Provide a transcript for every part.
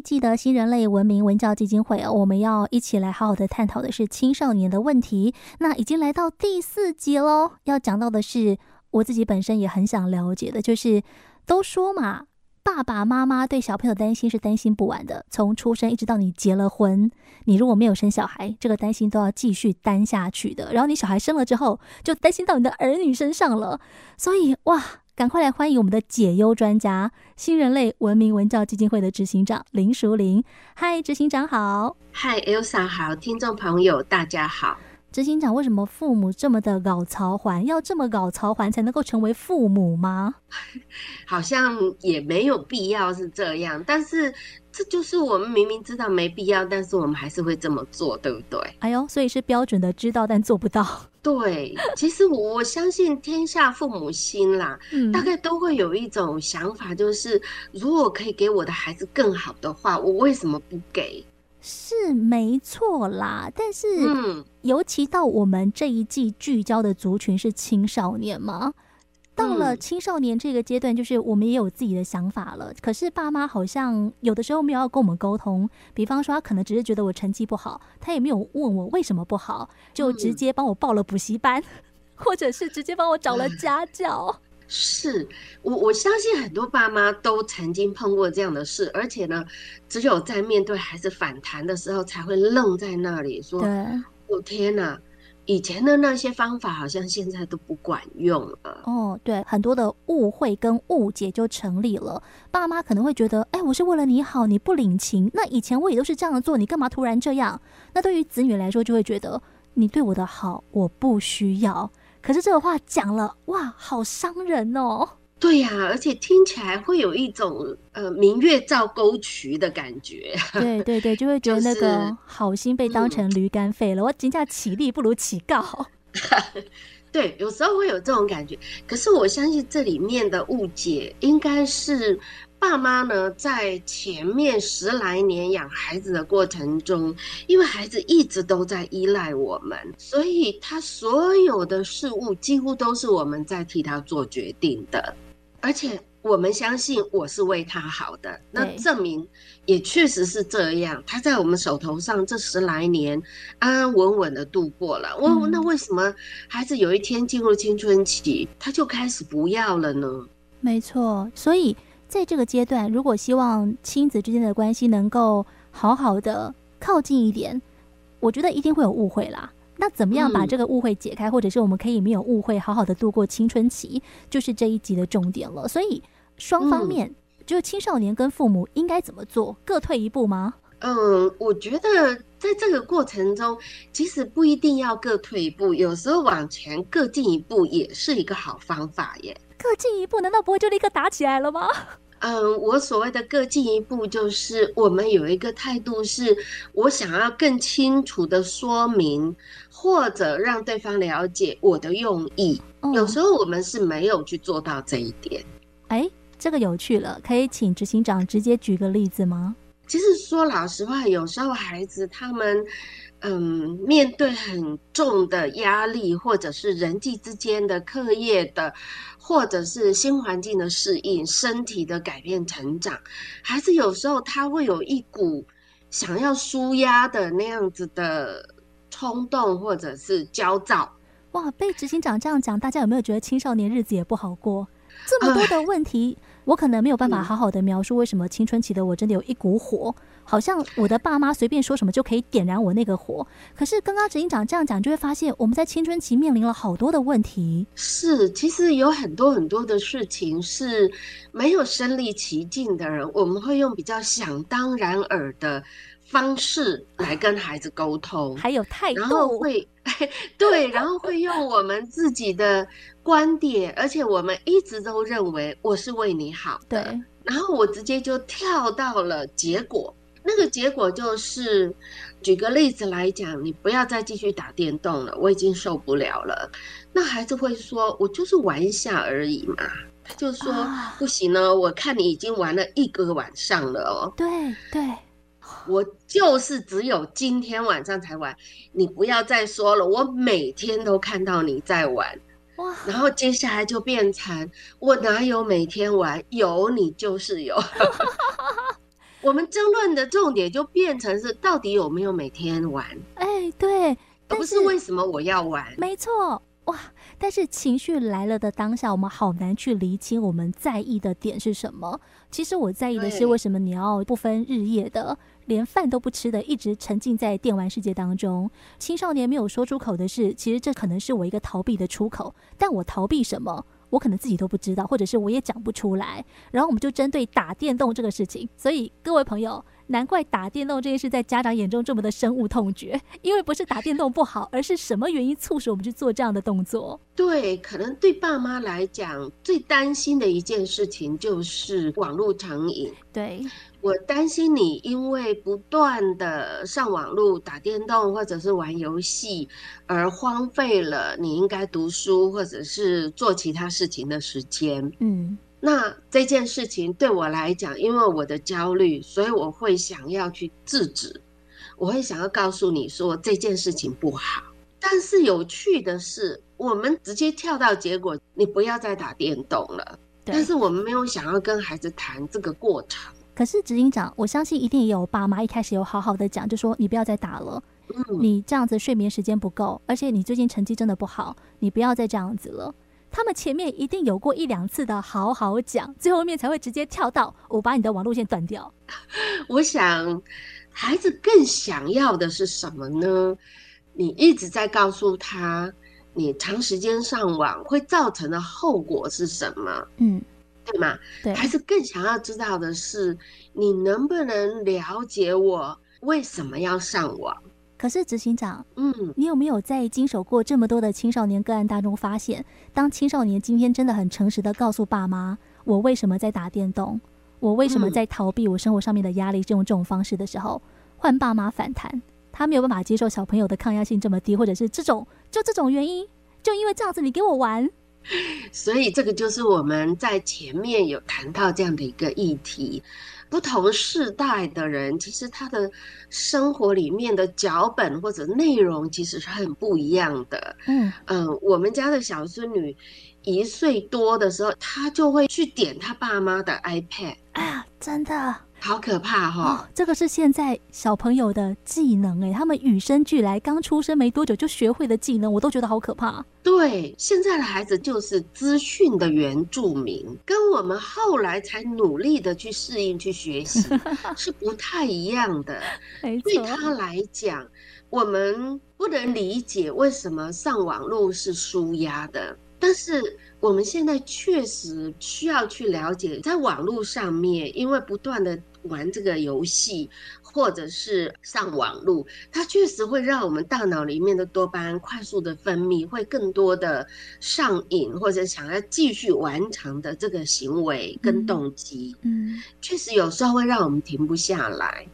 一季的新人类文明文教基金会，我们要一起来好好的探讨的是青少年的问题。那已经来到第四集喽，要讲到的是我自己本身也很想了解的，就是都说嘛，爸爸妈妈对小朋友担心是担心不完的，从出生一直到你结了婚，你如果没有生小孩，这个担心都要继续担下去的。然后你小孩生了之后，就担心到你的儿女身上了。所以哇。赶快来欢迎我们的解忧专家，新人类文明文教基金会的执行长林淑玲。嗨，执行长好。嗨，Elsa 好，听众朋友大家好。执行长，为什么父母这么的搞曹环？要这么搞曹环才能够成为父母吗？好像也没有必要是这样，但是。这就是我们明明知道没必要，但是我们还是会这么做，对不对？哎呦，所以是标准的知道但做不到。对，其实我相信天下父母心啦，嗯，大概都会有一种想法，就是如果可以给我的孩子更好的话，我为什么不给？是没错啦，但是，嗯，尤其到我们这一季聚焦的族群是青少年嘛。到了青少年这个阶段，就是我们也有自己的想法了。可是爸妈好像有的时候没有要跟我们沟通，比方说他可能只是觉得我成绩不好，他也没有问我为什么不好，就直接帮我报了补习班，或者是直接帮我找了家教。是我我相信很多爸妈都曾经碰过这样的事，而且呢，只有在面对孩子反弹的时候，才会愣在那里说：“我天哪！”以前的那些方法好像现在都不管用了。哦，对，很多的误会跟误解就成立了。爸妈可能会觉得，哎，我是为了你好，你不领情。那以前我也都是这样做，你干嘛突然这样？那对于子女来说，就会觉得你对我的好我不需要。可是这个话讲了，哇，好伤人哦。对呀、啊，而且听起来会有一种呃明月照沟渠的感觉。对对对，就会觉得那个 好心被当成驴肝肺了。嗯、我真叫起立不如起告。对，有时候会有这种感觉。可是我相信这里面的误解，应该是爸妈呢在前面十来年养孩子的过程中，因为孩子一直都在依赖我们，所以他所有的事物几乎都是我们在替他做决定的。而且我们相信我是为他好的，那证明也确实是这样。他在我们手头上这十来年安安稳稳的度过了。我、嗯、那为什么孩子有一天进入青春期，他就开始不要了呢？没错，所以在这个阶段，如果希望亲子之间的关系能够好好的靠近一点，我觉得一定会有误会啦。那怎么样把这个误会解开，嗯，或者是我们可以没有误会，好好的度过青春期，就是这一集的重点了。所以双方面，嗯，就青少年跟父母应该怎么做？各退一步吗？嗯，我觉得在这个过程中，其实不一定要各退一步，有时候往前各进一步也是一个好方法耶。各进一步，难道不会就立刻打起来了吗？嗯，我所谓的各进一步，就是我们有一个态度，是我想要更清楚的说明，或者让对方了解我的用意。嗯。有时候我们是没有去做到这一点。哎，这个有趣了，可以请执行长直接举个例子吗？其实说老实话，有时候孩子他们。嗯，面对很重的压力，或者是人际之间的课业的，或者是新环境的适应、身体的改变、成长，孩子有时候他会有一股想要舒压的那样子的冲动，或者是焦躁。哇，被执行长这样讲，大家有没有觉得青少年日子也不好过？这么多的问题，呃、我可能没有办法好好的描述为什么青春期的我真的有一股火。好像我的爸妈随便说什么就可以点燃我那个火，可是刚刚执行长这样讲，就会发现我们在青春期面临了好多的问题。是，其实有很多很多的事情是没有身历其境的人，我们会用比较想当然耳的方式来跟孩子沟通，还有态度，然后会 对，然后会用我们自己的观点，而且我们一直都认为我是为你好的，对，然后我直接就跳到了结果。那个结果就是，举个例子来讲，你不要再继续打电动了，我已经受不了了。那孩子会说：“我就是玩一下而已嘛。”他就说：“不行呢，我看你已经玩了一个晚上了哦。”对对，我就是只有今天晚上才玩，你不要再说了，我每天都看到你在玩。哇！然后接下来就变成我哪有每天玩？有你就是有。我们争论的重点就变成是到底有没有每天玩？哎，对，而不是为什么我要玩？没错，哇！但是情绪来了的当下，我们好难去厘清我们在意的点是什么。其实我在意的是为什么你要不分日夜的，连饭都不吃的，一直沉浸在电玩世界当中。青少年没有说出口的是，其实这可能是我一个逃避的出口，但我逃避什么？我可能自己都不知道，或者是我也讲不出来。然后我们就针对打电动这个事情，所以各位朋友，难怪打电动这件事在家长眼中这么的深恶痛绝，因为不是打电动不好，而是什么原因促使我们去做这样的动作？对，可能对爸妈来讲，最担心的一件事情就是网络成瘾。对。我担心你因为不断的上网路打电动或者是玩游戏，而荒废了你应该读书或者是做其他事情的时间。嗯，那这件事情对我来讲，因为我的焦虑，所以我会想要去制止，我会想要告诉你说这件事情不好。但是有趣的是，我们直接跳到结果，你不要再打电动了。但是我们没有想要跟孩子谈这个过程。可是执行长，我相信一定也有爸妈一开始有好好的讲，就说你不要再打了，嗯，你这样子睡眠时间不够，而且你最近成绩真的不好，你不要再这样子了。他们前面一定有过一两次的好好讲，最后面才会直接跳到我把你的网路线断掉。我想孩子更想要的是什么呢？你一直在告诉他，你长时间上网会造成的后果是什么？嗯。对吗？对，孩子更想要知道的是，你能不能了解我为什么要上网？可是执行长，嗯，你有没有在经手过这么多的青少年个案当中发现，当青少年今天真的很诚实的告诉爸妈，我为什么在打电动，我为什么在逃避我生活上面的压力，用这种方式的时候，换爸妈反弹，他没有办法接受小朋友的抗压性这么低，或者是这种就这种原因，就因为这样子，你给我玩。所以这个就是我们在前面有谈到这样的一个议题，不同世代的人，其实他的生活里面的脚本或者内容其实是很不一样的。嗯嗯、呃，我们家的小孙女一岁多的时候，她就会去点她爸妈的 iPad。哎呀，真的。好可怕哈、哦哦！这个是现在小朋友的技能哎，他们与生俱来，刚出生没多久就学会的技能，我都觉得好可怕。对，现在的孩子就是资讯的原住民，跟我们后来才努力的去适应、去学习 是不太一样的。对他来讲，我们不能理解为什么上网络是舒压的，但是。我们现在确实需要去了解，在网络上面，因为不断的玩这个游戏，或者是上网络，它确实会让我们大脑里面的多巴胺快速的分泌，会更多的上瘾，或者想要继续完成的这个行为跟动机。嗯，确实有时候会让我们停不下来。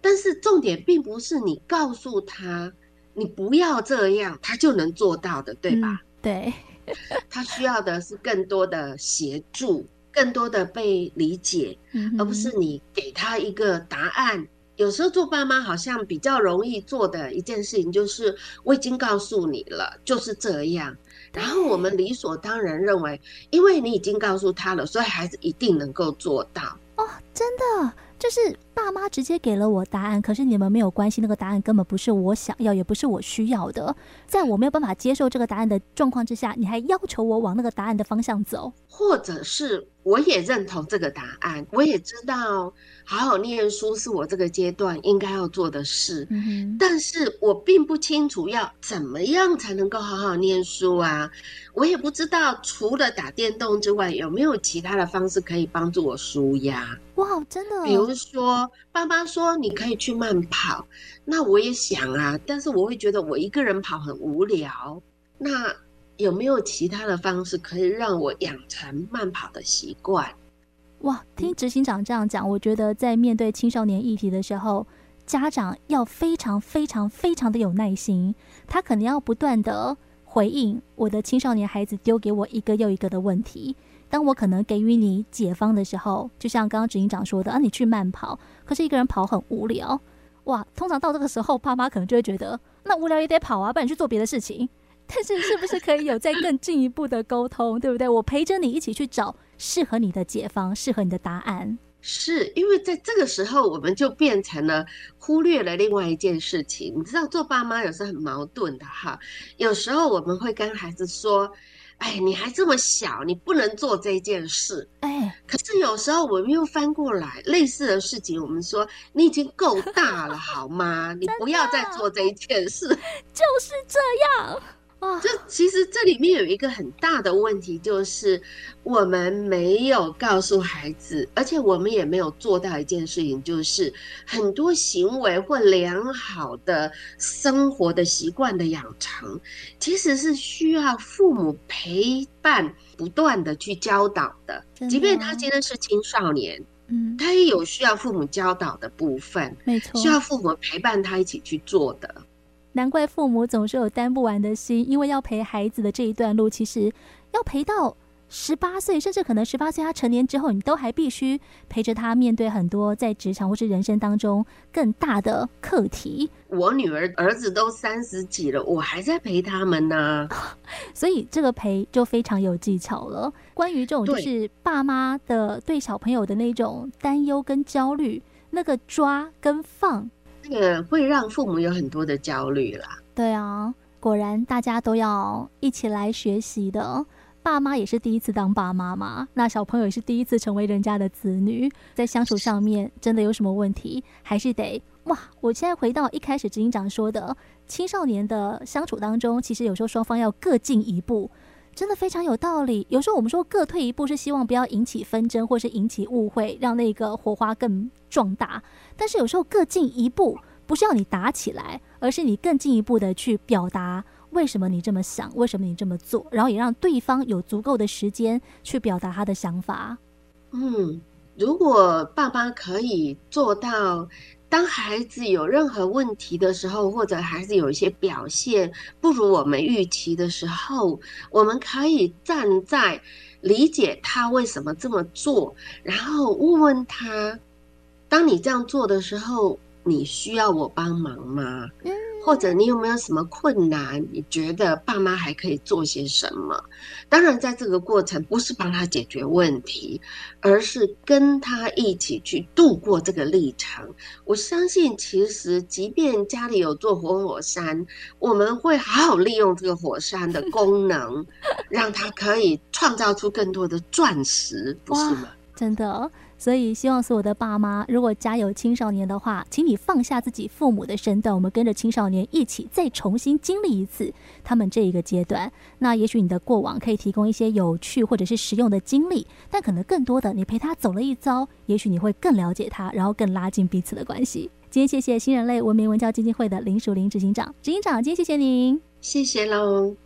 但是重点并不是你告诉他你不要这样，他就能做到的，对吧？嗯，对。他需要的是更多的协助，更多的被理解，而不是你给他一个答案。有时候做爸妈好像比较容易做的一件事情，就是我已经告诉你了，就是这样。然后我们理所当然认为，因为你已经告诉他了，所以孩子一定能够做到。哦，真的。就是爸妈直接给了我答案，可是你们没有关系，那个答案根本不是我想要，也不是我需要的。在我没有办法接受这个答案的状况之下，你还要求我往那个答案的方向走，或者是我也认同这个答案，我也知道好好念书是我这个阶段应该要做的事，嗯，但是我并不清楚要怎么样才能够好好念书啊。我也不知道除了打电动之外，有没有其他的方式可以帮助我舒压。哇，真的！比如说，爸妈说你可以去慢跑，那我也想啊，但是我会觉得我一个人跑很无聊。那有没有其他的方式可以让我养成慢跑的习惯？哇，听执行长这样讲，我觉得在面对青少年议题的时候，家长要非常非常非常的有耐心，他可能要不断的。回应我的青少年孩子丢给我一个又一个的问题，当我可能给予你解方的时候，就像刚刚执行长说的啊，你去慢跑，可是一个人跑很无聊，哇，通常到这个时候，爸妈可能就会觉得，那无聊也得跑啊，不然去做别的事情。但是是不是可以有再更进一步的沟通，对不对？我陪着你一起去找适合你的解方，适合你的答案。是因为在这个时候，我们就变成了忽略了另外一件事情。你知道，做爸妈有时候很矛盾的哈。有时候我们会跟孩子说：“哎，你还这么小，你不能做这件事。”哎，可是有时候我们又翻过来，类似的事情，我们说：“你已经够大了，好吗？你 不要再做这一件事。”就是这样。这其实这里面有一个很大的问题，就是我们没有告诉孩子，而且我们也没有做到一件事情，就是很多行为或良好的生活的习惯的养成，其实是需要父母陪伴，不断的去教导的。即便他今天是青少年，嗯，他也有需要父母教导的部分，没错，需要父母陪伴他一起去做的。难怪父母总是有担不完的心，因为要陪孩子的这一段路，其实要陪到十八岁，甚至可能十八岁他成年之后，你都还必须陪着他面对很多在职场或是人生当中更大的课题。我女儿儿子都三十几了，我还在陪他们呢，所以这个陪就非常有技巧了。关于这种就是爸妈的对小朋友的那种担忧跟焦虑，那个抓跟放。这个会让父母有很多的焦虑啦。对啊，果然大家都要一起来学习的。爸妈也是第一次当爸妈嘛，那小朋友也是第一次成为人家的子女，在相处上面真的有什么问题，还是得哇！我现在回到一开始执行长说的，青少年的相处当中，其实有时候双方要各进一步。真的非常有道理。有时候我们说各退一步，是希望不要引起纷争，或是引起误会，让那个火花更壮大。但是有时候各进一步，不是要你打起来，而是你更进一步的去表达为什么你这么想，为什么你这么做，然后也让对方有足够的时间去表达他的想法。嗯，如果爸爸可以做到。当孩子有任何问题的时候，或者孩子有一些表现不如我们预期的时候，我们可以站在理解他为什么这么做，然后问问他：当你这样做的时候，你需要我帮忙吗？或者你有没有什么困难？你觉得爸妈还可以做些什么？当然，在这个过程不是帮他解决问题，而是跟他一起去度过这个历程。我相信，其实即便家里有座活火山，我们会好好利用这个火山的功能，让它可以创造出更多的钻石，不是吗？真的。所以，希望所有的爸妈，如果家有青少年的话，请你放下自己父母的身段，我们跟着青少年一起再重新经历一次他们这一个阶段。那也许你的过往可以提供一些有趣或者是实用的经历，但可能更多的，你陪他走了一遭，也许你会更了解他，然后更拉近彼此的关系。今天谢谢新人类文明文教基金会的林淑玲执行长，执行长，今天谢谢您，谢谢喽。